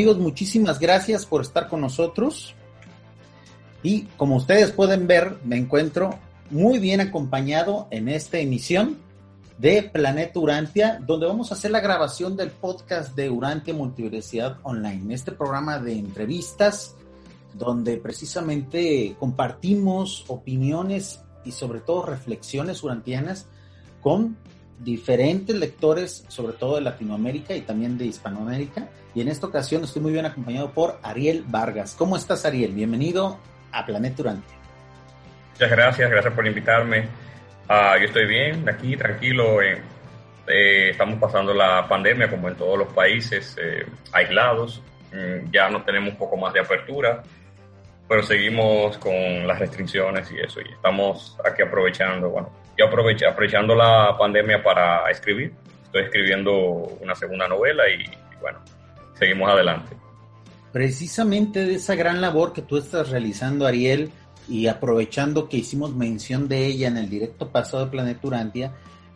Amigos, muchísimas gracias por estar con nosotros. Y como ustedes pueden ver, me encuentro muy bien acompañado en esta emisión de Planeta Urantia, donde vamos a hacer la grabación del podcast de Urantia Multiversidad Online, este programa de entrevistas donde precisamente compartimos opiniones y sobre todo reflexiones urantianas con diferentes lectores, sobre todo de Latinoamérica y también de Hispanoamérica. Y en esta ocasión estoy muy bien acompañado por Ariel Vargas. ¿Cómo estás, Ariel? Bienvenido a Planeta Durante. Muchas gracias, gracias por invitarme. Uh, yo estoy bien, aquí, tranquilo. Eh, eh, estamos pasando la pandemia como en todos los países, eh, aislados. Mm, ya no tenemos un poco más de apertura, pero seguimos con las restricciones y eso. Y estamos aquí aprovechando, bueno, yo aproveché, aprovechando la pandemia para escribir. Estoy escribiendo una segunda novela y, y bueno, seguimos adelante. Precisamente de esa gran labor que tú estás realizando, Ariel, y aprovechando que hicimos mención de ella en el directo pasado de Planeta Urantia,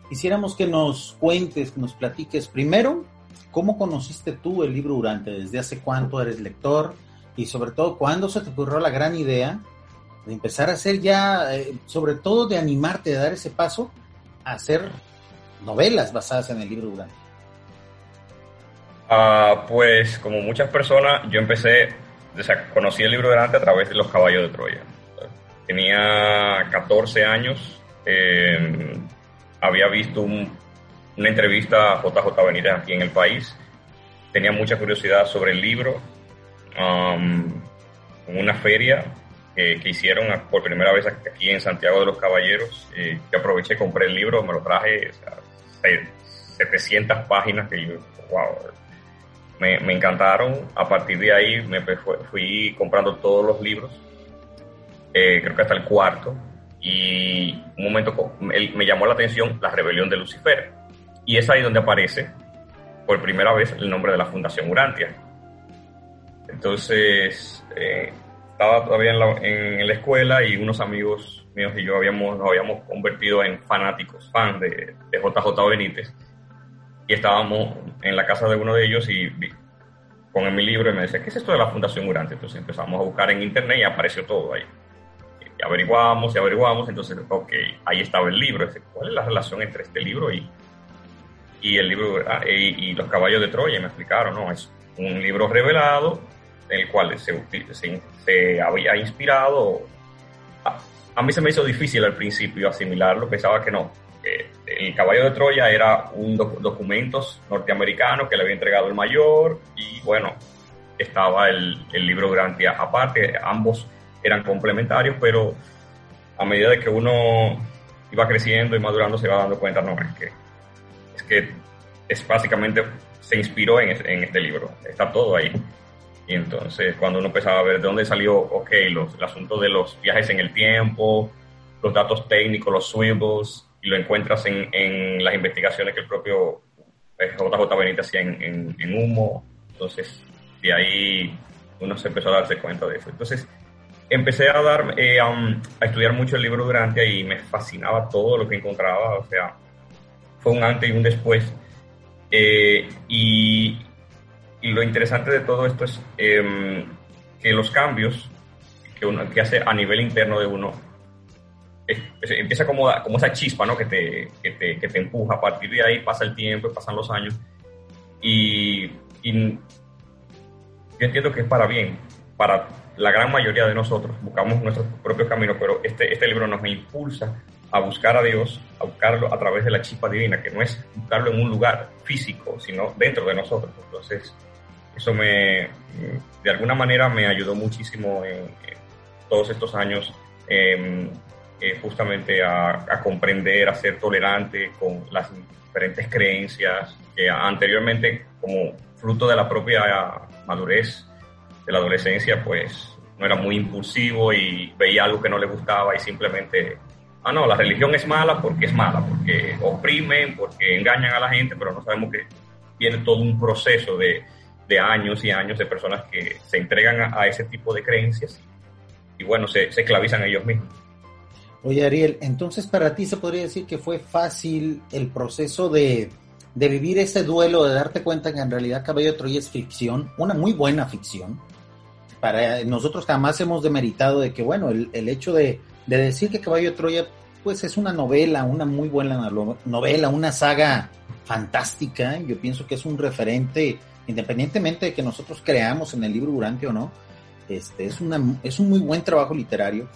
quisiéramos que nos cuentes, que nos platiques primero cómo conociste tú el libro Durante, desde hace cuánto eres lector y sobre todo cuándo se te ocurrió la gran idea de empezar a hacer ya, eh, sobre todo de animarte a dar ese paso a hacer novelas basadas en el libro Durante. Uh, pues como muchas personas, yo empecé, conocí el libro Durante a través de Los Caballos de Troya. Tenía 14 años, eh, había visto un, una entrevista a JJ Benítez aquí en el país, tenía mucha curiosidad sobre el libro, um, una feria que, hicieron por primera vez aquí en Santiago de los Caballeros, que aproveché, compré el libro, me lo traje, o sea, 700 páginas que yo, wow, me, me, encantaron. A partir de ahí me fui, comprando todos los libros, eh, creo que hasta el cuarto, y un momento me llamó la atención La Rebelión de Lucifer. Y es ahí donde aparece por primera vez el nombre de la Fundación Urantia. Entonces, eh, estaba todavía en la, en la, escuela y unos amigos míos y yo habíamos, nos habíamos convertido en fanáticos, fans de, de JJ Benítez y estábamos en la casa de uno de ellos y vi, con mi libro y me decía, ¿qué es esto de la Fundación Urante? Entonces empezamos a buscar en internet y apareció todo ahí. Y averiguamos y averiguamos, entonces, ok, ahí estaba el libro. ¿Cuál es la relación entre este libro y, y el libro y, y, los caballos de Troya? Me explicaron, no, es un libro revelado en el cual se, se, se había inspirado. A, a mí se me hizo difícil al principio asimilarlo, pensaba que no, el caballo de Troya era un doc documentos norteamericano que le había entregado el mayor y bueno, estaba el, el libro Grantia aparte, ambos eran complementarios, pero a medida de que uno iba creciendo y madurando se iba dando cuenta, no, es que es, que es básicamente se inspiró en, en este libro, está todo ahí. Y entonces cuando uno empezaba a ver de dónde salió, ok, los, el asunto de los viajes en el tiempo, los datos técnicos, los swivels, y lo encuentras en, en las investigaciones que el propio JJ Benítez hacía en, en, humo. Entonces, de ahí uno se empezó a darse cuenta de eso. Entonces, empecé a, dar, eh, a estudiar mucho el libro Durante y me fascinaba todo lo que encontraba. O sea, fue un antes y un después. Eh, y, y, lo interesante de todo esto es eh, que los cambios que, uno, que hace a nivel interno de uno empieza como, como esa chispa ¿no? que, te, que, te, que te empuja. A partir de ahí pasa el tiempo, pasan los años. Y, y, yo entiendo que es para bien, para la gran mayoría de nosotros. Buscamos nuestros propios caminos, pero este, este libro nos impulsa a buscar a Dios, a buscarlo a través de la chispa divina, que no es buscarlo en un lugar físico, sino dentro de nosotros. Entonces, eso me, de alguna manera me ayudó muchísimo en, todos estos años em, eh, justamente a, comprender, a ser tolerante con las diferentes creencias que anteriormente, como fruto de la propia madurez de la adolescencia, pues no era muy impulsivo y veía algo que no le gustaba y simplemente, ah, no, la religión es mala porque es mala, porque oprimen, porque engañan a la gente, pero no sabemos que viene todo un proceso de, de años y años de personas que se entregan a, ese tipo de creencias y bueno, se, se esclavizan ellos mismos. Oye, Ariel, entonces para ti se podría decir que fue fácil el proceso de, de vivir ese duelo, de darte cuenta que en realidad Caballo de Troya es ficción, una muy buena ficción. Para nosotros jamás hemos demeritado de que, bueno, el, el hecho de, de, decir que Caballo de Troya, pues es una novela, una muy buena novela, una saga fantástica. Yo pienso que es un referente, independientemente de que nosotros creamos en el libro Durante o no, este, es, una, es un muy buen trabajo literario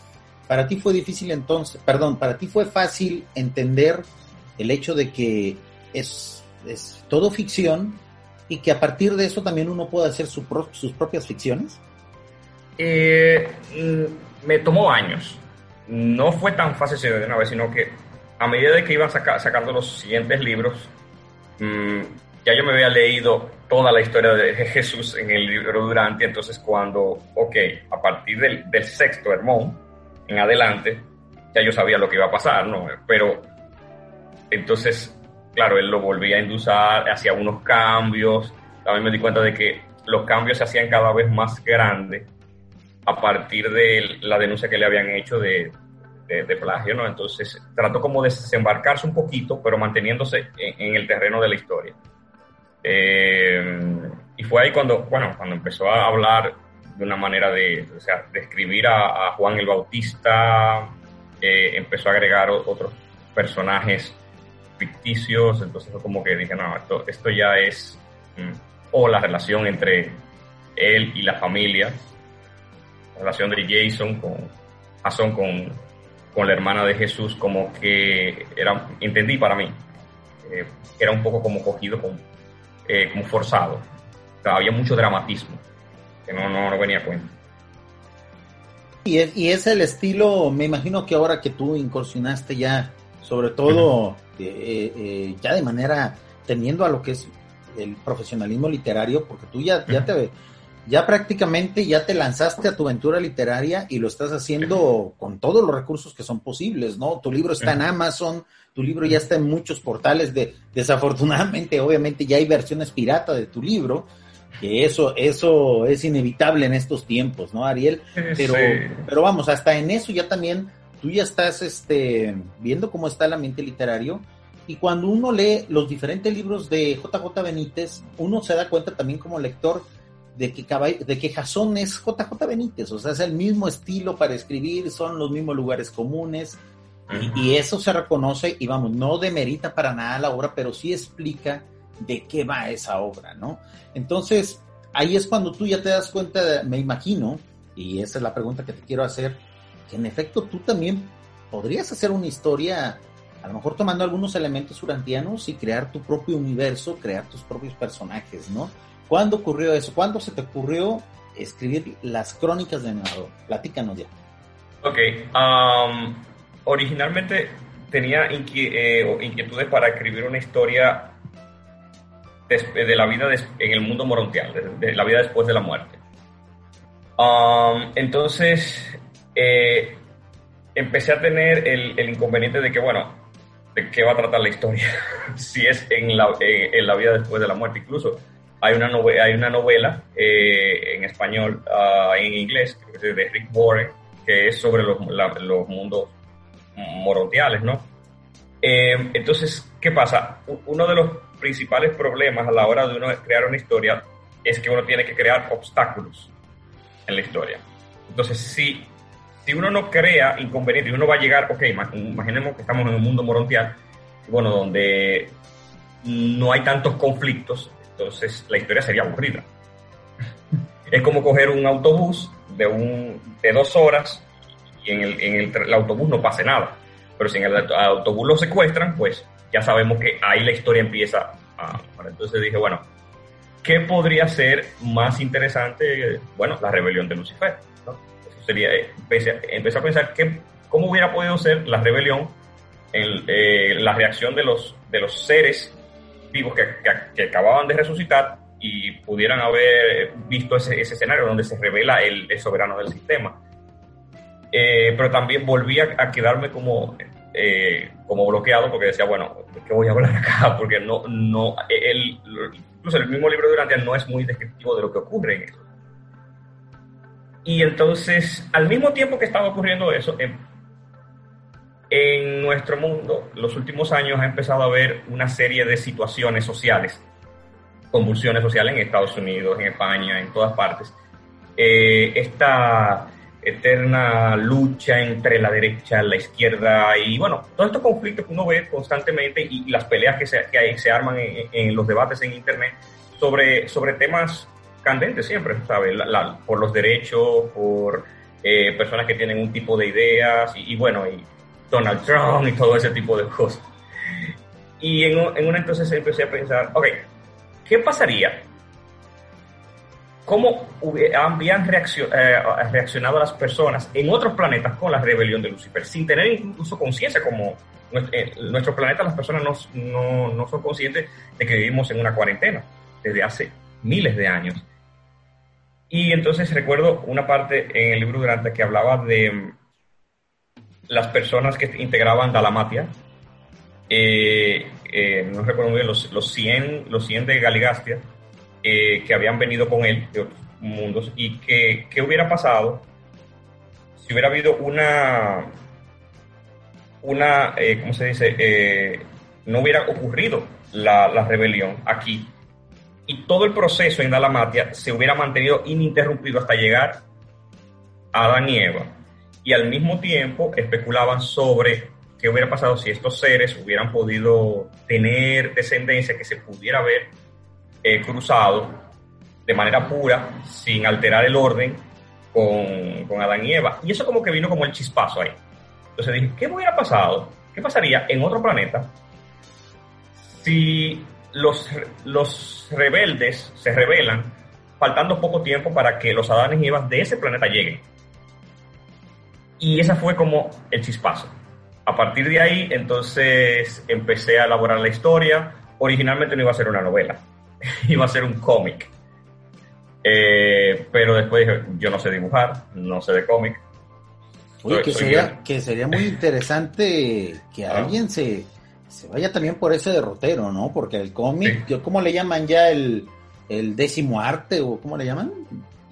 para ti fue difícil entonces, perdón, para ti fue fácil entender el hecho de que es, es todo ficción y que a partir de eso también uno puede hacer sus propias ficciones? Eh, mm, me tomó años. No fue tan fácil de una vez, sino que a medida de que iba sacando los siguientes libros, mm, ya yo me había leído toda la historia de Jesús en el libro Durante, entonces cuando, ok, a partir del, del sexto Hermón, en adelante, ya yo sabía lo que iba a pasar, ¿no? Pero entonces, claro, él lo volvía a endulzar, hacía unos cambios, también me di cuenta de que los cambios se hacían cada vez más grandes a partir de la denuncia que le habían hecho de, de, plagio, ¿no? Entonces trató como de desembarcarse un poquito, pero manteniéndose en, el terreno de la historia. Eh, y fue ahí cuando, bueno, cuando empezó a hablar de una manera de, o sea, de escribir a, Juan el Bautista, eh, empezó a agregar otros personajes ficticios, entonces como que dije, no, esto, ya es, mm, o la relación entre él y la familia, la relación de Jason con Jason con, con la hermana de Jesús, como que era, entendí para mí, eh, era un poco como cogido, como, eh, como forzado, había mucho dramatismo que no, no, venía a cuenta. Y es, y es el estilo, me imagino que ahora que tú incursionaste ya, sobre todo eh, eh, eh, ya de manera teniendo a lo que es el profesionalismo literario, porque tú ya, ya te ya prácticamente ya te lanzaste a tu aventura literaria y lo estás haciendo con todos los recursos que son posibles, ¿no? Tu libro está en Amazon, tu libro ya está en muchos portales de desafortunadamente obviamente ya hay versiones pirata de tu libro, que eso, eso es inevitable en estos tiempos, ¿no, Ariel? Pero, pero vamos, hasta en eso ya también tú ya estás este, viendo cómo está el ambiente literario. Y cuando uno lee los diferentes libros de JJ Benítez, uno se da cuenta también como lector de que, de que Jason es JJ Benítez, o sea, es el mismo estilo para escribir, son los mismos lugares comunes, y, y, eso se reconoce, y vamos, no demerita para nada la obra, pero sí explica de qué va esa obra, ¿no? Entonces, ahí es cuando tú ya te das cuenta, me imagino, y esa es la pregunta que te quiero hacer, que en efecto tú también podrías hacer una historia, a lo mejor tomando algunos elementos urantianos y crear tu propio universo, crear tus propios personajes, ¿no? ¿Cuándo ocurrió eso? ¿Cuándo se te ocurrió escribir las crónicas de Nadador? Platícanos ya. Ok, originalmente tenía eh, inquietudes para escribir una historia de la vida en el mundo morontial, de, la vida después de la muerte. Um, entonces, eh, empecé a tener el, inconveniente de que, bueno, ¿de qué va a tratar la historia? si es en la, en la, vida después de la muerte. Incluso hay una, novela, hay una novela eh, en español, uh, en inglés, de Rick Warren, que es sobre los, los mundos morontiales, ¿no? Eh, entonces, ¿qué pasa? Uno de los principales problemas a la hora de uno crear una historia es que uno tiene que crear obstáculos en la historia. Entonces, si, si uno no crea inconvenientes uno va a llegar, ok, imaginemos que estamos en un mundo morontial, bueno, donde no hay tantos conflictos, entonces la historia sería aburrida. es como coger un autobús de, un, de dos horas y en, el, en el, el autobús no pase nada. Pero si en el autobús lo secuestran, pues ya sabemos que ahí la historia empieza a... Entonces dije, bueno, ¿qué podría ser más interesante? Bueno, la rebelión de Lucifer. Sería, eh, empecé, a pensar que, cómo hubiera podido ser la rebelión, en, eh, la reacción de los, de los seres vivos que, que, acababan de resucitar y pudieran haber visto ese, ese escenario donde se revela el, soberano del sistema. Eh, pero también volví a, quedarme como, como bloqueado porque decía, bueno, ¿de qué voy a hablar acá? Porque no, no, el, incluso el mismo libro de Durantia no es muy descriptivo de lo que ocurre en eso. Y entonces, al mismo tiempo que estaba ocurriendo eso, en, en nuestro mundo, los últimos años ha empezado a haber una serie de situaciones sociales, convulsiones sociales en Estados Unidos, en España, en todas partes. Eh, esta eterna lucha entre la derecha, la izquierda y bueno, todos estos conflictos que uno ve constantemente y, las peleas que se, que se arman en, los debates en Internet sobre, sobre temas candentes siempre, ¿sabes? por los derechos, por eh, personas que tienen un tipo de ideas y, bueno, y Donald Trump y todo ese tipo de cosas. Y en, en una entonces empecé a pensar, ok, ¿qué pasaría cómo habían eh, reaccionado las personas en otros planetas con la rebelión de Lucifer, sin tener incluso conciencia, como en nuestro planeta las personas no, no, son conscientes de que vivimos en una cuarentena desde hace miles de años. Y entonces recuerdo una parte en el libro Durante que hablaba de mm, las personas que integraban Dalamatia, eh, eh, no recuerdo bien, los, los, 100, los 100 de Galigastia, eh, que habían venido con él de otros mundos y que qué hubiera pasado si hubiera habido una, una eh, ¿cómo se dice? Eh, no hubiera ocurrido la, la, rebelión aquí y todo el proceso en Dalamatia se hubiera mantenido ininterrumpido hasta llegar a Adán y. Y al mismo tiempo especulaban sobre qué hubiera pasado si estos seres hubieran podido tener descendencia que se pudiera ver eh, cruzado de manera pura, sin alterar el orden con, con, Adán y Eva. Y eso como que vino como el chispazo ahí. Entonces dije, ¿qué hubiera pasado? ¿Qué pasaría en otro planeta si los, los rebeldes se rebelan faltando poco tiempo para que los Adanes y Evas de ese planeta lleguen? Y esa fue como el chispazo. A partir de ahí, entonces empecé a elaborar la historia. Originalmente no iba a ser una novela, iba a ser un cómic. Eh, pero después dije, yo no sé dibujar, no sé de cómic. Oye, que, sería, que sería muy interesante que ah. alguien se, se vaya también por ese derrotero, ¿no? Porque el cómic, ¿cómo le llaman ya el, el décimo arte o cómo le llaman?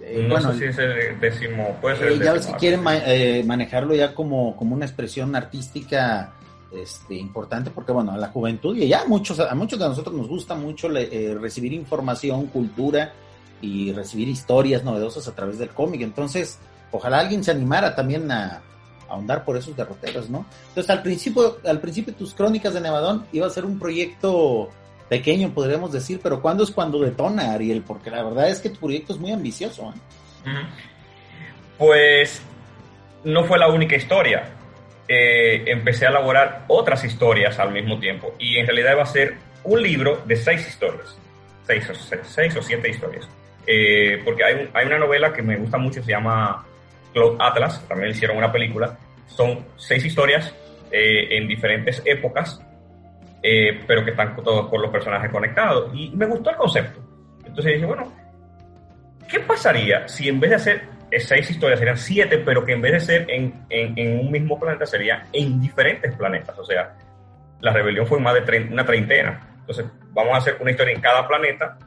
Eh, no sé si es el décimo, puede ser. Eh, ya si quieren manejarlo ya como, como una expresión artística este, importante porque, bueno, a la juventud y ya a muchos, a muchos de nosotros nos gusta mucho eh, recibir información, cultura y recibir historias novedosas a través del cómic. Entonces, ojalá alguien se animara también a, ahondar por esos derroteros, ¿no? Entonces, al principio, al principio tus crónicas de Nevadón iba a ser un proyecto pequeño, podríamos decir, pero ¿cuándo es cuando detona, Ariel? Porque la verdad es que tu proyecto es muy ambicioso. ¿eh? Pues no fue la única historia. Eh, empecé a elaborar otras historias al mismo tiempo. Y en realidad iba a ser un libro de seis historias. Seis o, seis, o siete historias. Eh, porque hay, hay, una novela que me gusta mucho, se llama Cloud Atlas, también hicieron una película. Son seis historias eh, en diferentes épocas, pero que están todos con los personajes conectados. Y me gustó el concepto. Entonces dije, bueno, ¿qué pasaría si en vez de hacer seis historias serían siete, pero que en vez de ser en, en, un mismo planeta sería en diferentes planetas. O sea, la rebelión fue más de una treintena. Entonces, vamos a hacer una historia en cada planeta,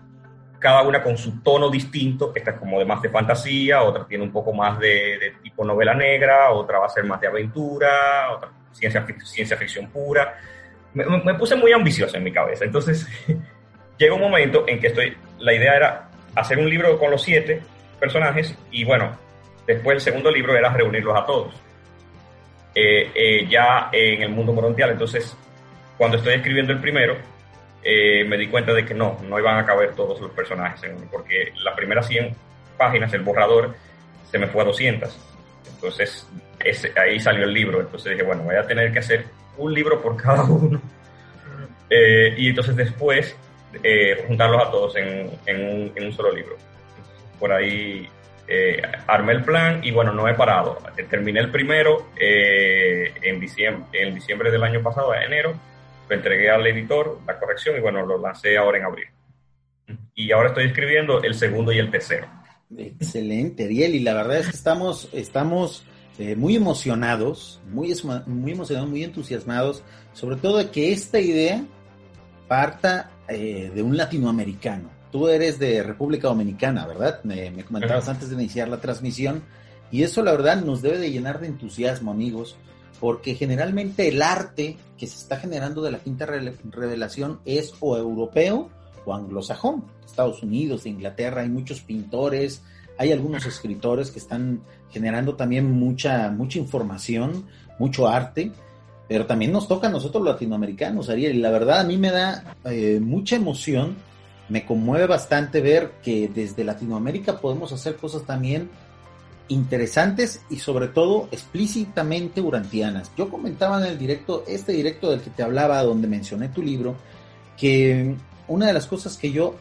cada una con su tono distinto. Esta es como de más de fantasía, otra tiene un poco más de, tipo novela negra, otra va a ser más de aventura, otra ciencia, ciencia ficción pura. Me, me puse muy ambicioso en mi cabeza. Entonces, llega un momento en que estoy, la idea era hacer un libro con los siete personajes y bueno, después el segundo libro era reunirlos a todos. Eh, eh, ya en el mundo morontial, entonces cuando estoy escribiendo el primero, eh, me di cuenta de que no, no iban a caber todos los personajes, porque las primeras 100 páginas, el borrador, se me fue a 200. Entonces ahí salió el libro, entonces dije, bueno, voy a tener que hacer un libro por cada uno. y entonces después eh, juntarlos a todos en, en, un, solo libro. Por ahí eh, armé el plan y bueno, no he parado. Terminé el primero eh, en, diciembre, en diciembre del año pasado, en enero, lo entregué al editor, la corrección, y bueno, lo lancé ahora en abril. Y ahora estoy escribiendo el segundo y el tercero. Excelente, Ariel, y la verdad es que estamos, estamos muy emocionados, muy, muy emocionados, muy entusiasmados, sobre todo de que esta idea parta eh, de un latinoamericano. Tú eres de República Dominicana, ¿verdad? Me, comentabas antes de iniciar la transmisión. Y eso la verdad nos debe de llenar de entusiasmo, amigos, porque generalmente el arte que se está generando de la quinta revelación es o europeo o anglosajón. Estados Unidos, Inglaterra, hay muchos pintores, hay algunos escritores que están generando también mucha, mucha información, mucho arte pero también nos toca a nosotros los latinoamericanos, Ariel, y la verdad a mí me da eh, mucha emoción, me conmueve bastante ver que desde Latinoamérica podemos hacer cosas también interesantes y sobre todo explícitamente urantianas. Yo comentaba en el directo, este directo del que te hablaba, donde mencioné tu libro, que una de las cosas que yo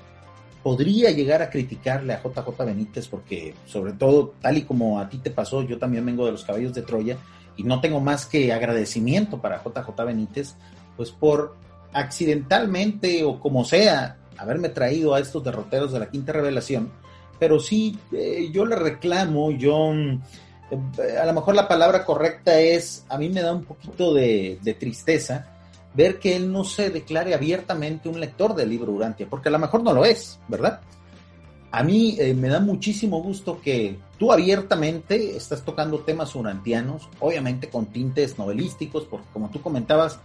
podría llegar a criticarle a JJ Benítez, porque sobre todo, tal y como a ti te pasó, yo también vengo de los caballos de Troya, y no tengo más que agradecimiento para JJ Benítez, pues por accidentalmente o como sea haberme traído a estos derroteros de la quinta revelación, pero sí eh, yo le reclamo, yo eh, a lo mejor la palabra correcta es, a mí me da un poquito de, tristeza ver que él no se declare abiertamente un lector del libro Urantia, porque a lo mejor no lo es, ¿verdad? A mí eh, me da muchísimo gusto que tú abiertamente estás tocando temas urantianos, obviamente con tintes novelísticos, porque como tú comentabas,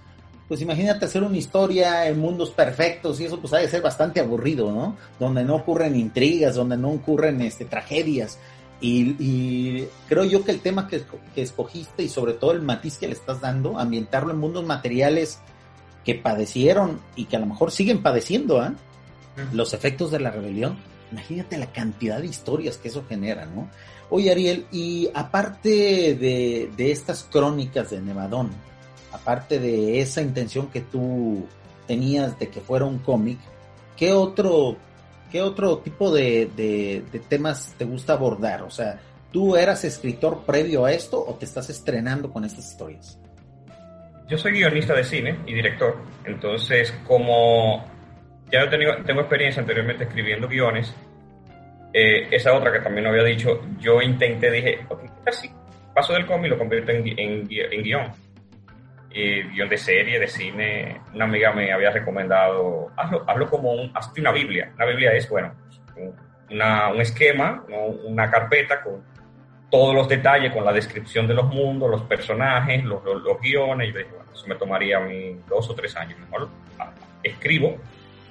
pues imagínate hacer una historia en mundos perfectos y eso pues ha de ser bastante aburrido, ¿no? Donde no ocurren intrigas, donde no ocurren este, tragedias. Y, creo yo que el tema que, escogiste y sobre todo el matiz que le estás dando, ambientarlo en mundos materiales que padecieron y que a lo mejor siguen padeciendo, ¿ah? Los efectos de la rebelión Imagínate la cantidad de historias que eso genera, ¿no? Oye, Ariel, y aparte de, estas crónicas de Nevadón, aparte de esa intención que tú tenías de que fuera un cómic, ¿qué otro, qué otro tipo de, temas te gusta abordar? O sea, ¿tú eras escritor previo a esto o te estás estrenando con estas historias? Yo soy guionista de cine y director, entonces como ya tengo, tengo experiencia anteriormente escribiendo guiones. Eh, esa otra que también había dicho, yo intenté, dije, ok, casi paso del cómic y lo convierto en guion. Guion de serie, de cine. Una amiga me había recomendado, hazlo, como un, hazte una Biblia. Una Biblia es, bueno, una, un esquema, una carpeta con todos los detalles, con la descripción de los mundos, los personajes, los, los, guiones. Y yo dije, bueno, eso me tomaría a mí dos o tres años. Mejor escribo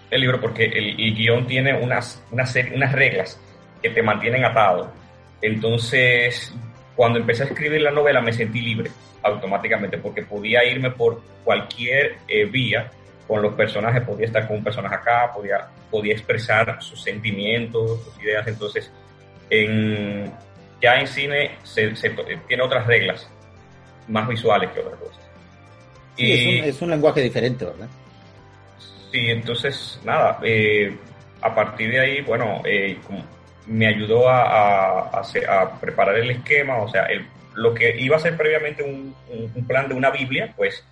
el libro porque el, guion tiene unas, unas reglas que te mantienen atado. Entonces, cuando empecé a escribir la novela me sentí libre automáticamente porque podía irme por cualquier eh, vía con los personajes, podía estar con un personaje acá, podía, podía expresar sus sentimientos, sus ideas. Entonces, en, ya en cine se, tiene otras reglas más visuales que otras cosas. y, es un lenguaje diferente, ¿verdad? Sí, entonces, nada, eh, a partir de ahí, bueno, eh, me ayudó a, preparar el esquema, o sea, lo que iba a ser previamente un, plan de una Biblia, pues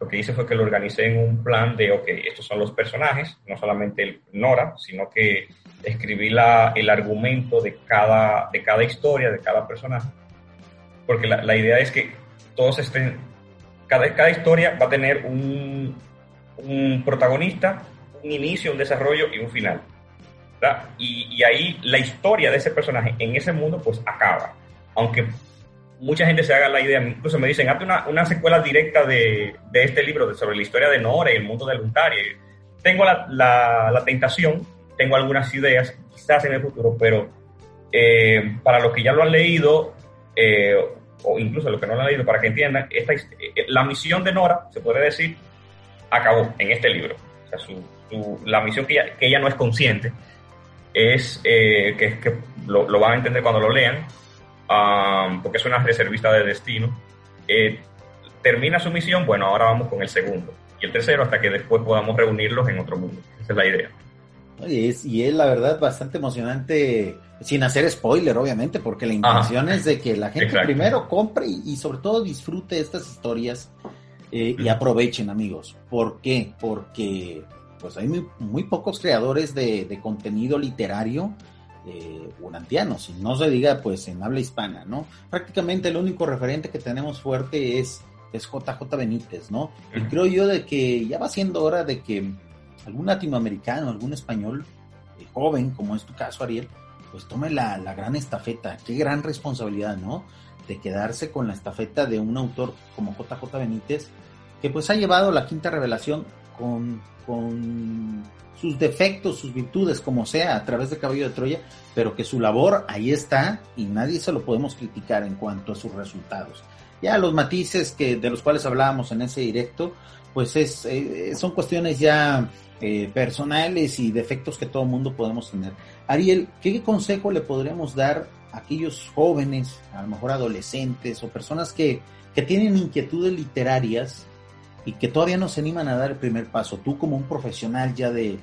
lo que hice fue que lo organicé en un plan de, ok, estos son los personajes, no solamente el Nora, sino que escribí el argumento de cada, historia, de cada personaje, porque la, idea es que todos estén, cada, historia va a tener un protagonista, un inicio, un desarrollo y un final. Y, ahí la historia de ese personaje en ese mundo pues acaba. Aunque mucha gente se haga la idea, incluso me dicen, hazte una, una secuela directa de, de, este libro sobre la historia de Nora y el mundo de Luntaria. Tengo la, la, tentación, tengo algunas ideas, quizás en el futuro, pero eh, para los que ya lo han leído, eh, o incluso los que no lo han leído, para que entiendan, esta, eh, la misión de Nora, se puede decir, acabó en este libro. La misión que ella, no es consciente es eh, que, que lo, lo, van a entender cuando lo lean, porque es una reservista de destino. Eh, termina su misión, bueno, ahora vamos con el segundo y el tercero hasta que después podamos reunirlos en otro mundo. Esa es la idea. Y es, y es la verdad bastante emocionante, sin hacer spoiler, obviamente, porque la intención es de que la gente primero compre y, sobre todo disfrute estas historias eh, y aprovechen, amigos. ¿Por qué? Porque pues hay muy, pocos creadores de, contenido literario eh, y no se diga pues en habla hispana, ¿no? Prácticamente el único referente que tenemos fuerte es, es JJ Benítez, ¿no? Y creo yo de que ya va siendo hora de que algún latinoamericano, algún español eh, joven, como es tu caso, Ariel, pues tome la, la gran estafeta. Qué gran responsabilidad, ¿no? De quedarse con la estafeta de un autor como JJ Benítez, que pues ha llevado la quinta revelación con, con sus defectos, sus virtudes, como sea, a través de Caballo de Troya, pero que su labor ahí está y nadie se lo podemos criticar en cuanto a sus resultados. Ya los matices que, de los cuales hablábamos en ese directo, pues es, eh, son cuestiones ya eh, personales y defectos que todo mundo podemos tener. Ariel, ¿qué consejo le podríamos dar a aquellos jóvenes, a lo mejor adolescentes o personas que, que tienen inquietudes literarias y que todavía no se animan a dar el primer paso? Tú como un profesional ya de,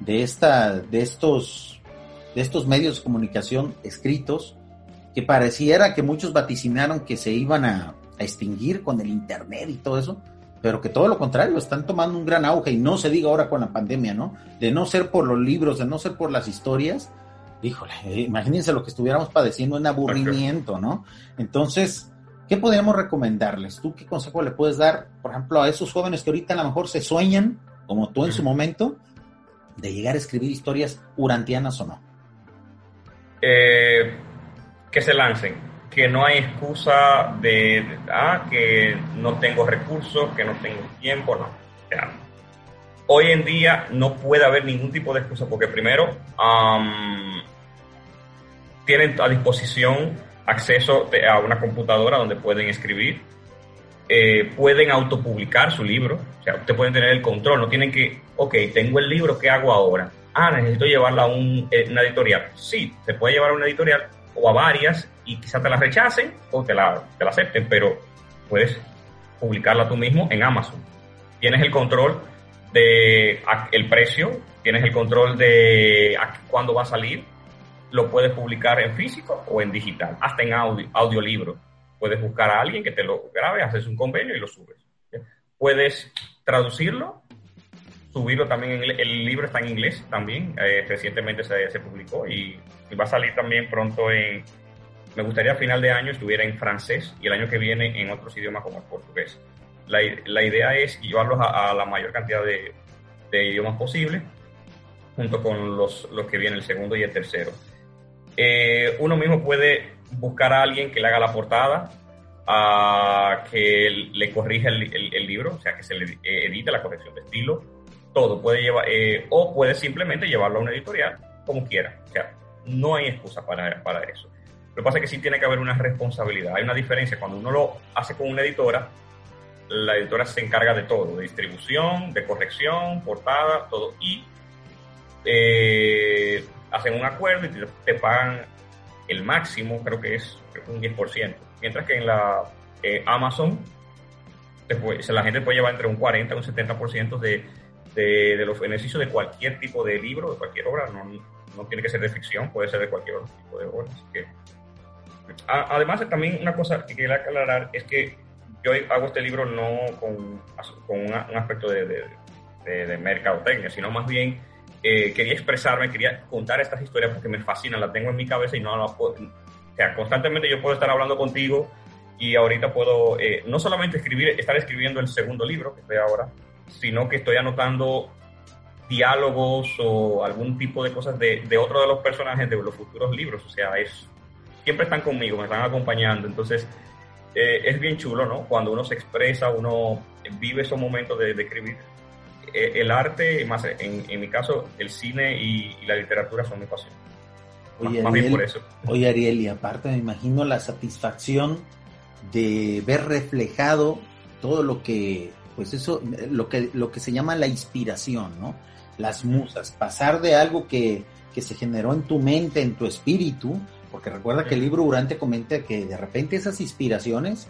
de, esta, de, estos, de estos medios de comunicación escritos, que pareciera que muchos vaticinaron que se iban a, extinguir con el Internet y todo eso, pero que todo lo contrario, están tomando un gran auge y no se diga ahora con la pandemia, ¿no? De no ser por los libros, de no ser por las historias, híjole, imagínense lo que estuviéramos padeciendo en aburrimiento, ¿no? Entonces, ¿qué podríamos recomendarles? ¿Tú qué consejo le puedes dar, por ejemplo, a esos jóvenes que ahorita a lo mejor se sueñan, como tú en su momento, de llegar a escribir historias urantianas o no? Eh, que se lancen, que no hay excusa de, ah, que no tengo recursos, que no tengo tiempo, no. hoy en día no puede haber ningún tipo de excusa porque primero tienen a disposición acceso a una computadora donde pueden escribir, eh, pueden autopublicar su libro, o sea, ustedes pueden tener el control, no tienen que, ok, tengo el libro, ¿qué hago ahora? Ah, necesito llevarla a un, eh, una editorial. Sí, se puede llevar a una editorial o a varias y quizás te la rechacen o te la, te la acepten, pero puedes publicarla tú mismo en Amazon. Tienes el control de precio, tienes el control de cuándo va a salir, lo puedes publicar en físico o en digital, hasta en audio, audiolibro. Puedes buscar a alguien que te lo grabe, haces un convenio y lo subes. Puedes traducirlo, subirlo también, en el, libro está en inglés también, eh, recientemente se, se publicó y, va a salir también pronto en, me gustaría final de año estuviera en francés y el año que viene en otros idiomas como el portugués. La, la idea es llevarlos a, la mayor cantidad de, de, idiomas posible, junto con los, los que vienen el segundo y el tercero. Eh, uno mismo puede buscar a alguien que le haga la portada, a que le corrija el, libro, o sea, que se le edite la corrección de estilo, todo puede llevar, eh, o puede simplemente llevarlo a una editorial, como quiera. O sea, no hay excusa para, para eso. Lo que pasa es que sí tiene que haber una responsabilidad. Hay una diferencia. Cuando uno lo hace con una editora, la editora se encarga de todo, de distribución, de corrección, portada, todo. Y eh, hacen un acuerdo y te, pagan el máximo, creo que es un 10%. Mientras que en la Amazon, la gente puede llevar entre un 40 y un 70% de, de, de los beneficios de cualquier tipo de libro, de cualquier obra. No, no tiene que ser de ficción, puede ser de cualquier tipo de obra. Que además, también una cosa que quería aclarar es que yo hago este libro no con, con un aspecto de, de, de, mercadotecnia, sino más bien eh, quería expresarme, quería contar estas historias porque me fascinan, las tengo en mi cabeza y no las puedo... O sea, constantemente yo puedo estar hablando contigo y ahorita puedo eh, no solamente escribir, estar escribiendo el segundo libro que estoy ahora, sino que estoy anotando diálogos o algún tipo de cosas de, de otro de los personajes de los futuros libros. O sea, es siempre están conmigo, me están acompañando. Entonces, eh, es bien chulo, ¿no? Cuando uno se expresa, uno vive esos momentos de, escribir. Eh, el arte, más en, en, mi caso, el cine y, la literatura son mi pasión. Oye, más, Ariel, bien por eso. Oye, Ariel, y aparte me imagino la satisfacción de ver reflejado todo lo que, pues eso, lo que, lo que se llama la inspiración, ¿no? Las musas, pasar de algo que, que se generó en tu mente, en tu espíritu, porque recuerda que el libro Durante comenta que de repente esas inspiraciones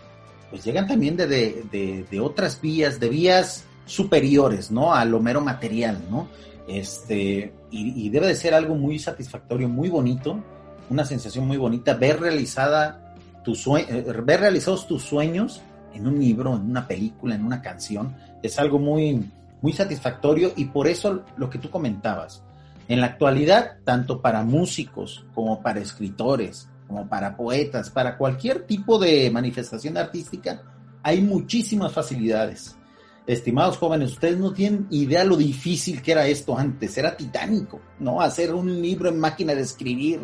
pues llegan también de, de, de, otras vías, de vías superiores, ¿no? A lo mero material, ¿no? Este, y, debe de ser algo muy satisfactorio, muy bonito, una sensación muy bonita, ver realizada tu eh, ver realizados tus sueños en un libro, en una película, en una canción, es algo muy, muy satisfactorio y por eso lo que tú comentabas, en la actualidad, tanto para músicos como para escritores, como para poetas, para cualquier tipo de manifestación artística, hay muchísimas facilidades. Estimados jóvenes, ustedes no tienen idea lo difícil que era esto antes, era titánico, ¿no? Hacer un libro en máquina de escribir,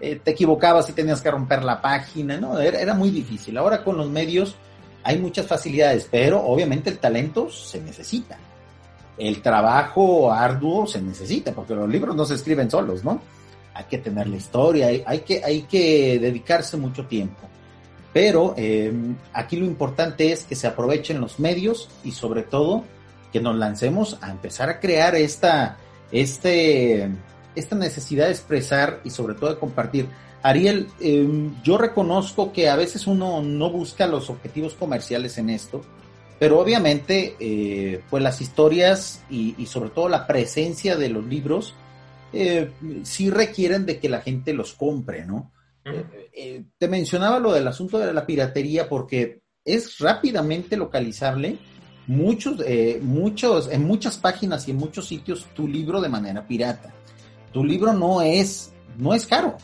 eh, te equivocabas y tenías que romper la página, ¿no? Era, era muy difícil. Ahora con los medios hay muchas facilidades, pero obviamente el talento se necesita. El trabajo arduo se necesita, porque los libros no se escriben solos, ¿no? Hay que tener la historia, hay, que, hay que dedicarse mucho tiempo. Pero eh, aquí lo importante es que se aprovechen los medios y sobre todo que nos lancemos a empezar a crear esta, este, esta necesidad de expresar y sobre todo de compartir. Ariel, em, yo reconozco que a veces uno no busca los objetivos comerciales en esto, pero obviamente eh, pues las historias y, sobre todo la presencia de los libros eh, sí requieren de que la gente los compre, ¿no? Eh, eh, te mencionaba lo del asunto de la piratería porque es rápidamente localizable muchos, eh, muchos, en muchas páginas y en muchos sitios tu libro de manera pirata. Tu libro no es, no es caro.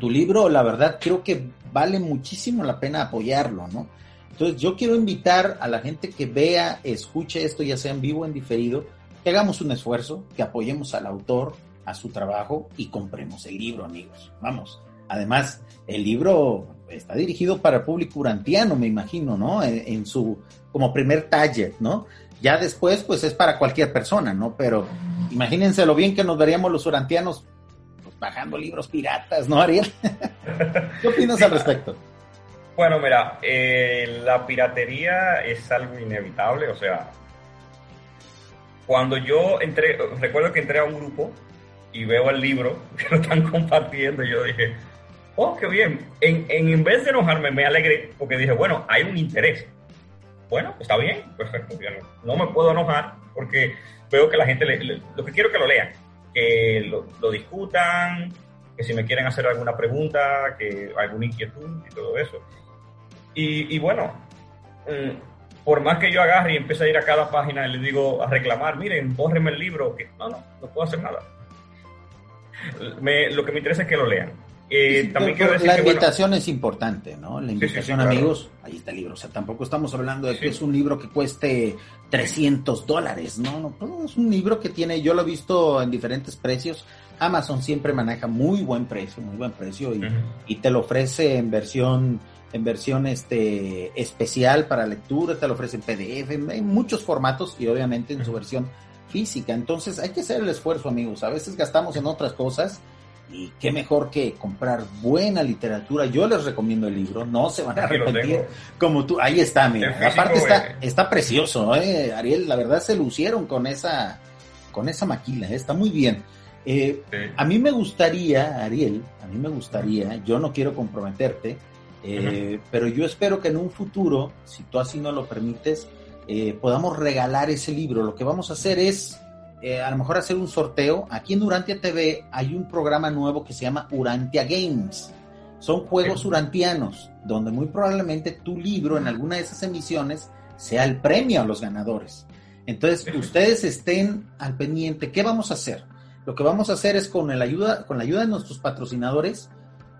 Tu libro, la verdad, creo que vale muchísimo la pena apoyarlo, ¿no? Entonces, yo quiero invitar a la gente que vea, escuche esto, ya sea en vivo o en diferido, que hagamos un esfuerzo, que apoyemos al autor, a su trabajo y compremos el libro, amigos. Vamos, Además, el libro está dirigido para el público urantiano, me imagino, ¿no? En, su, como primer taller, ¿no? Ya después, pues es para cualquier persona, ¿no? Pero imagínense lo bien que nos veríamos los urantianos pues, bajando libros piratas, ¿no, Ariel? ¿Qué opinas al respecto? Bueno, mira, eh, la piratería es algo inevitable, o sea, cuando yo entré, recuerdo que entré a un grupo y veo el libro que lo están compartiendo, y yo dije, oh, qué bien. En, en, vez de enojarme, me alegré porque dije, bueno, hay un interés. Bueno, está bien, perfecto. No, me puedo enojar porque veo que la gente, lo que quiero que lo lean, que lo, discutan, que si me quieren hacer alguna pregunta, que alguna inquietud y todo eso. Y, bueno, mm, por más que yo agarre y empiece a ir a cada página y le digo a reclamar, miren, bórreme el libro, que no, no, no puedo hacer nada. Lo que me interesa es que lo lean eh, la invitación es importante, ¿no? La invitación, amigos, ahí está el libro. O sea, tampoco estamos hablando de que es un libro que cueste 300 dólares, ¿no? no pues, es un libro que tiene, yo lo he visto en diferentes precios. Amazon siempre maneja muy buen precio, muy buen precio y, y te lo ofrece en versión en versión este especial para lectura, te lo ofrece en PDF, en muchos formatos y obviamente en su versión física. Entonces hay que hacer el esfuerzo, amigos. A veces gastamos en otras cosas y qué mejor que comprar buena literatura. Yo les recomiendo el libro, no se van a arrepentir. Como tú, ahí está, mira. Aparte está, eh. está precioso, ¿eh? Ariel, la verdad se lucieron con esa, con esa maquila, ¿eh? está muy bien. A mí me gustaría, Ariel, a mí me gustaría, yo no quiero comprometerte, pero yo espero que en un futuro, si tú así no lo permites, podamos regalar ese libro. Lo que vamos a hacer es eh, a lo mejor hacer un sorteo. Aquí en Urantia TV hay un programa nuevo que se llama Urantia Games. Son juegos urantianos, donde muy probablemente tu libro en alguna de esas emisiones sea el premio a los ganadores. Entonces, ustedes estén al pendiente. ¿Qué vamos a hacer? Lo que vamos a hacer es con la ayuda, con la ayuda de nuestros patrocinadores,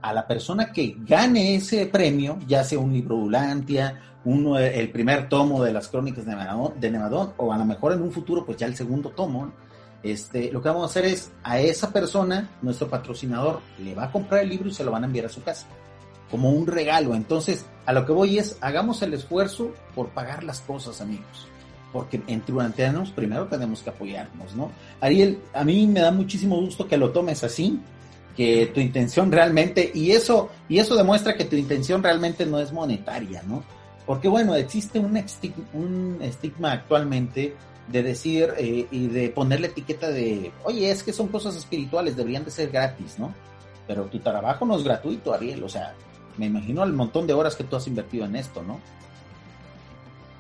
a la persona que gane ese premio, ya sea un libro Urantia, uno, el primer tomo de las crónicas de Nevadón, o a lo mejor en un futuro, pues ya el segundo tomo, este, lo que vamos a hacer es a esa persona, nuestro patrocinador, le va a comprar el libro y se lo van a enviar a su casa, como un regalo. Entonces, a lo que voy es, hagamos el esfuerzo por pagar las cosas, amigos. Porque entre urantianos primero tenemos que apoyarnos, ¿no? Ariel, a mí me da muchísimo gusto que lo tomes así, que tu intención realmente, y eso, y eso demuestra que tu intención realmente no es monetaria, ¿no? Porque bueno, existe un, estigma, actualmente de decir eh, y de poner la etiqueta de, oye, es que son cosas espirituales, deberían de ser gratis, ¿no? Pero tu trabajo no es gratuito, Ariel, o sea, me imagino el montón de horas que tú has invertido en esto, ¿no?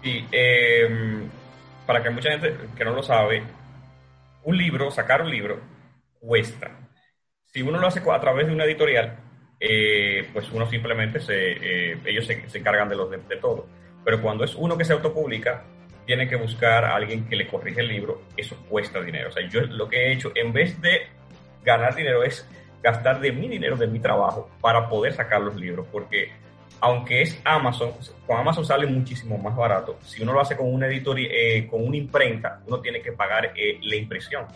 Sí, em, para que mucha gente que no lo sabe, un libro, sacar un libro, cuesta. Si uno lo hace a través de una editorial, eh, pues uno simplemente se, eh, ellos se, se, encargan de, los, de, todo. Pero cuando es uno que se autopublica, tiene que buscar a alguien que le corrige el libro, eso cuesta dinero. O sea, yo lo que he hecho, en vez de ganar dinero, es gastar de mi dinero, de mi trabajo, para poder sacar los libros, porque aunque es Amazon, con Amazon sale muchísimo más barato. Si uno lo hace con una editorial, eh, con una imprenta, uno tiene que pagar eh, la impresión.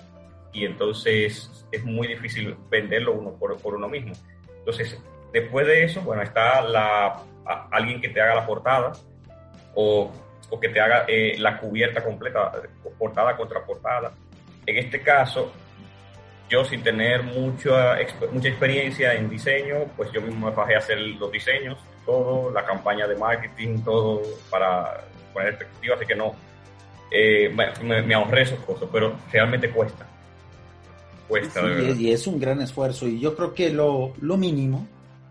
Y entonces es muy difícil venderlo uno por, por, uno mismo. Entonces, después de eso, bueno, está la, alguien que te haga la portada o, o que te haga eh, la cubierta completa, portada contra portada. En este caso, yo sin tener mucha, mucha experiencia en diseño, pues yo mismo me bajé a hacer los diseños, todo, la campaña de marketing, todo para poner perspectiva, así que no, eh, me, ahorré esos cosas, pero realmente cuesta. Cuesta, Y es un gran esfuerzo y yo creo que lo, lo mínimo,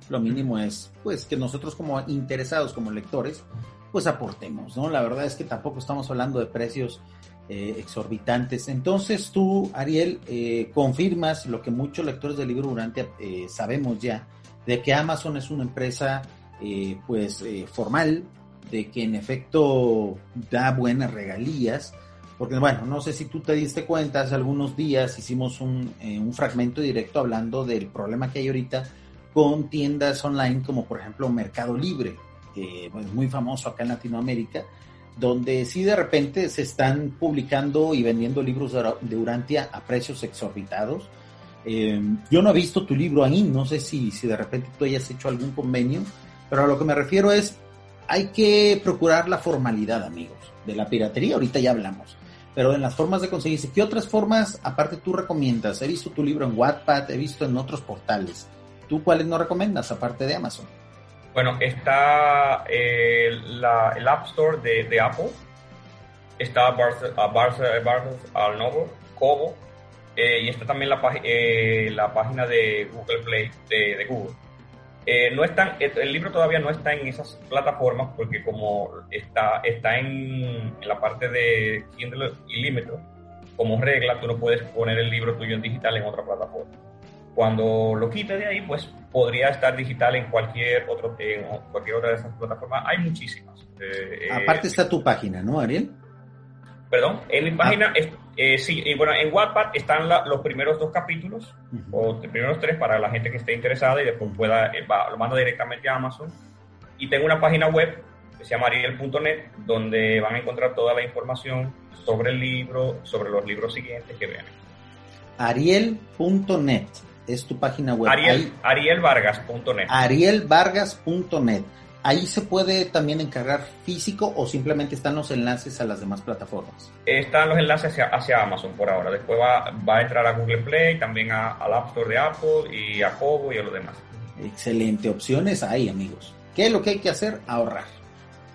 lo mínimo es pues que nosotros como interesados, como lectores, pues aportemos, ¿no? La verdad es que tampoco estamos hablando de precios eh, exorbitantes. Entonces tú, Ariel, eh, confirmas lo que muchos lectores del libro durante eh, sabemos ya, de que Amazon es una empresa pues formal, de que en efecto da buenas regalías, porque bueno, no sé si tú te diste cuenta, hace algunos días hicimos un, un fragmento directo hablando del problema que hay ahorita con tiendas online como por ejemplo Mercado Libre, muy famoso acá en Latinoamérica, donde sí de repente se están publicando y vendiendo libros de Urantia a precios exorbitados. Eh, yo no he visto tu libro ahí, no sé si, si de repente tú hayas hecho algún convenio, pero a lo que me refiero es, hay que procurar la formalidad, amigos, de la piratería, ahorita ya hablamos, pero en las formas de conseguirse, ¿qué otras formas aparte tú recomiendas? He visto tu libro en Wattpad, he visto en otros portales, ¿tú cuáles no recomiendas aparte de Amazon? Bueno, está eh, la, el App Store de, Apple, está al Novo, Kobo, eh, y está también la, eh, la página de Google Play de Google. No están, el libro todavía no está en esas plataformas porque como está, está en, en la parte de Kindle Ilímetro, como regla tú no puedes poner el libro tuyo en digital en otra plataforma. Cuando lo quite de ahí, pues podría estar digital en cualquier, otro, en cualquier otra de esas plataformas. Hay muchísimas. Eh, eh, Aparte está tu página, ¿no, Ariel? Perdón, en mi página, ah. eh, sí, y bueno, en Wattpad están los primeros dos capítulos, o los primeros tres para la gente que esté interesada y después pueda, lo mando directamente a Amazon. Y tengo una página web que se llama ariel.net, donde van a encontrar toda la información sobre el libro, sobre los libros siguientes que vean. Ariel.net es tu página web. Ariel, arielvargas.net. Arielvargas.net. Ahí se puede también encargar físico o simplemente están los enlaces a las demás plataformas. Están los enlaces hacia, Amazon por ahora. Después va, va, a entrar a Google Play, también al App Store de Apple y a Kobo y a lo demás. Excelente. Opciones ahí, amigos. ¿Qué es lo que hay que hacer? Ahorrar.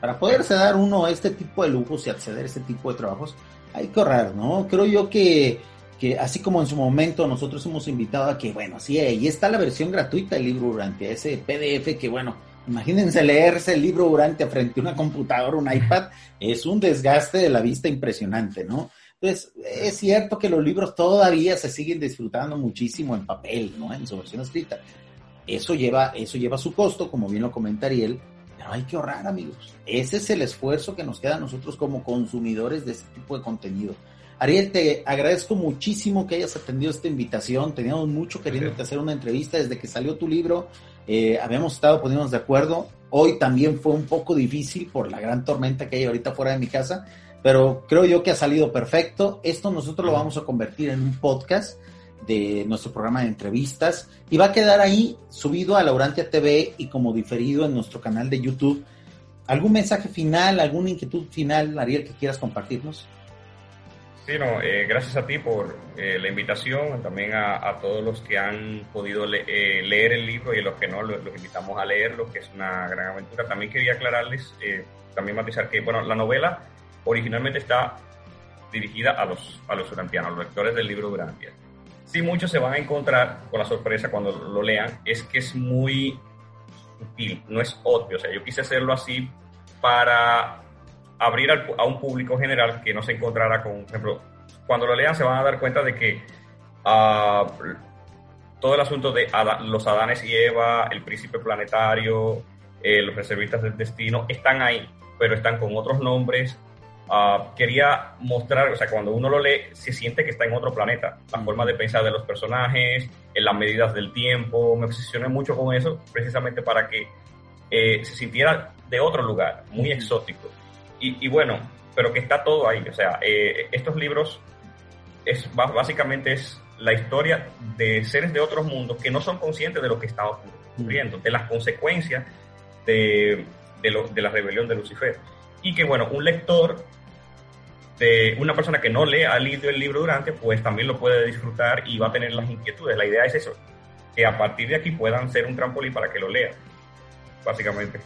Para poderse dar uno este tipo de lujos y acceder a este tipo de trabajos, hay que ahorrar, ¿no? Creo yo que que así como en su momento nosotros hemos invitado a que, bueno, sí, ahí está la versión gratuita del libro Durante, ese PDF que, bueno, imagínense leerse el libro Durante frente a una computadora, un iPad, es un desgaste de la vista impresionante, ¿no? Entonces, es cierto que los libros todavía se siguen disfrutando muchísimo en papel, ¿no? En su versión escrita. Eso lleva, eso lleva su costo, como bien lo comenta Ariel, pero hay que ahorrar, amigos. Ese es el esfuerzo que nos queda a nosotros como consumidores de este tipo de contenido Ariel, te agradezco muchísimo que hayas atendido esta invitación. Teníamos mucho queriéndote hacer una entrevista desde que salió tu libro. Eh, habíamos estado poniéndonos de acuerdo. Hoy también fue un poco difícil por la gran tormenta que hay ahorita fuera de mi casa, pero creo yo que ha salido perfecto. Esto nosotros lo vamos a convertir en un podcast de nuestro programa de entrevistas y va a quedar ahí subido a Laurantia TV y como diferido en nuestro canal de YouTube. ¿Algún mensaje final, alguna inquietud final, Ariel, que quieras compartirnos? Sí, no, eh, gracias a ti por eh, la invitación, también a, todos los que han podido eh, leer el libro y a los que no, los, invitamos a leerlo, que es una gran aventura. También quería aclararles, también matizar que, bueno, la novela originalmente está dirigida a los, a los urantianos, a los lectores del libro Urantia. Sí, muchos se van a encontrar con la sorpresa cuando lo lean, es que es muy sutil, no es obvio. O sea, yo quise hacerlo así para abrir a un público general que no se encontrara con, por ejemplo, cuando lo lean se van a dar cuenta de que todo el asunto de los Adanes y Eva, el príncipe planetario, eh, los reservistas del destino, están ahí, pero están con otros nombres. Ah, quería mostrar, o sea, cuando uno lo lee, se siente que está en otro planeta. La forma de pensar de los personajes, en las medidas del tiempo, me obsesioné mucho con eso, precisamente para que eh, se sintiera de otro lugar, muy exótico. Y, bueno, pero que está todo ahí. O sea, eh, estos libros es básicamente es la historia de seres de otros mundos que no son conscientes de lo que está ocurriendo, de las consecuencias de, de, la rebelión de Lucifer. Y que, bueno, un lector, de una persona que no lea leído el libro durante, pues también lo puede disfrutar y va a tener las inquietudes. La idea es eso, que a partir de aquí puedan ser un trampolín para que lo lea, básicamente.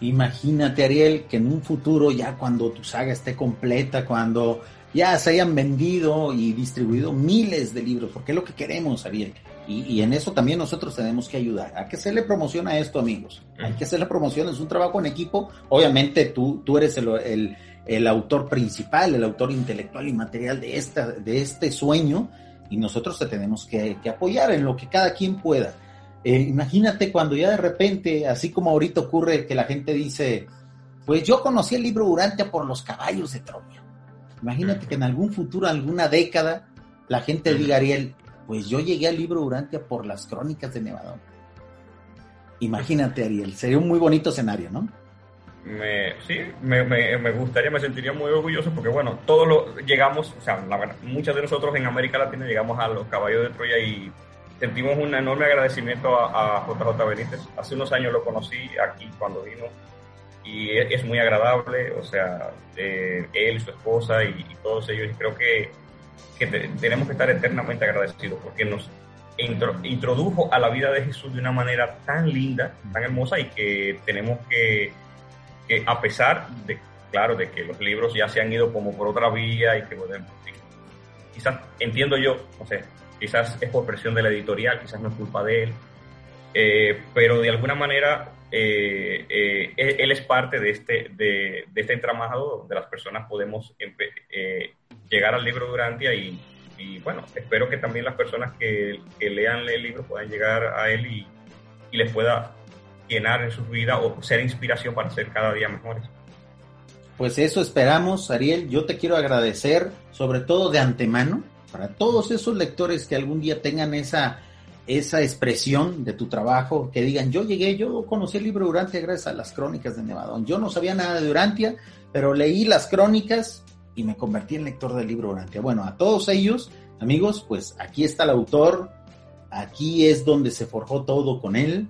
Imagínate, Ariel, que en un futuro, ya cuando tu saga esté completa, cuando ya se hayan vendido y distribuido miles de libros, porque es lo que queremos, Ariel. Y, en eso también nosotros tenemos que ayudar. ¿A que se le promociona esto, amigos? Hay que hacerle promoción, es un trabajo en equipo. Obviamente tú, tú eres el, el, autor principal, el autor intelectual y material de, esta, de este sueño, y nosotros te tenemos que, apoyar en lo que cada quien pueda. Eh, imagínate cuando ya de repente, así como ahorita ocurre que la gente dice, pues yo conocí el libro Urantia por los caballos de Troya. Imagínate que en algún futuro, alguna década, la gente diga, Ariel, pues yo llegué al libro Urantia por las crónicas de Nevadón. Imagínate, Ariel, sería un muy bonito escenario, ¿no? Me, sí, me, me, gustaría, me sentiría muy orgulloso porque, bueno, todos lo llegamos, o sea, la muchos de nosotros en América Latina llegamos a los caballos de Troya y sentimos un enorme agradecimiento a, JJ Benítez. Hace unos años lo conocí aquí cuando vino y es, muy agradable, o sea, eh, él, su esposa y, todos ellos, y creo que, que tenemos que estar eternamente agradecidos porque nos introdujo a la vida de Jesús de una manera tan linda, tan hermosa y que tenemos que, que, a pesar de, claro, de que los libros ya se han ido como por otra vía y que podemos, quizás entiendo yo, no sé, quizás es por presión de la editorial, quizás no es culpa de él, eh, pero de alguna manera eh, eh, él es parte de este, de, este entramado donde las personas podemos llegar al libro Durantia y, bueno, espero que también las personas que, lean el libro puedan llegar a él y, y, les pueda llenar en su vida o ser inspiración para ser cada día mejores. Pues eso esperamos, Ariel. Yo te quiero agradecer, sobre todo de antemano, para todos esos lectores que algún día tengan esa esa expresión de tu trabajo, que digan, yo llegué, yo conocí el libro Durantia gracias a las crónicas de Nevadón. Yo no sabía nada de Durantia, pero leí las crónicas y me convertí en lector del libro Durantia. Bueno, a todos ellos, amigos, pues aquí está el autor, aquí es donde se forjó todo con él.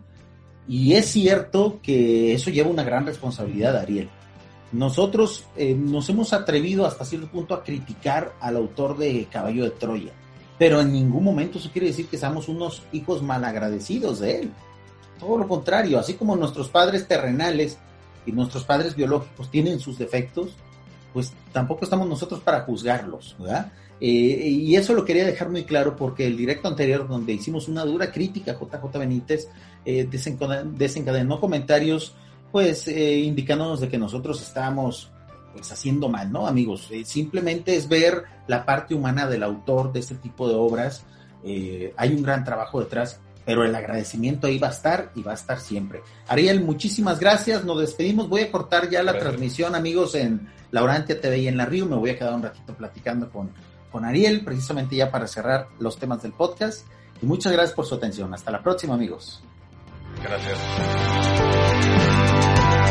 Y es cierto que eso lleva una gran responsabilidad, Ariel. Nosotros eh, nos hemos atrevido hasta cierto punto a criticar al autor de Caballo de Troya pero en ningún momento eso quiere decir que seamos unos hijos malagradecidos de Él. Todo lo contrario, así como nuestros padres terrenales y nuestros padres biológicos tienen sus defectos, pues tampoco estamos nosotros para juzgarlos, ¿verdad? Eh, y eso lo quería dejar muy claro porque el directo anterior, donde hicimos una dura crítica a JJ Benítez, eh, desencadenó, comentarios, pues eh, indicándonos de que nosotros estábamos pues haciendo mal, ¿no, amigos? Eh, simplemente es ver la parte humana del autor de este tipo de obras. Eh, hay un gran trabajo detrás, pero el agradecimiento ahí va a estar y va a estar siempre. Ariel, muchísimas gracias. Nos despedimos. Voy a cortar ya la transmisión, amigos, en Laurantia TV y en La Río. Me voy a quedar un ratito platicando con, con Ariel, precisamente ya para cerrar los temas del podcast. Y muchas gracias por su atención. Hasta la próxima, amigos. Gracias.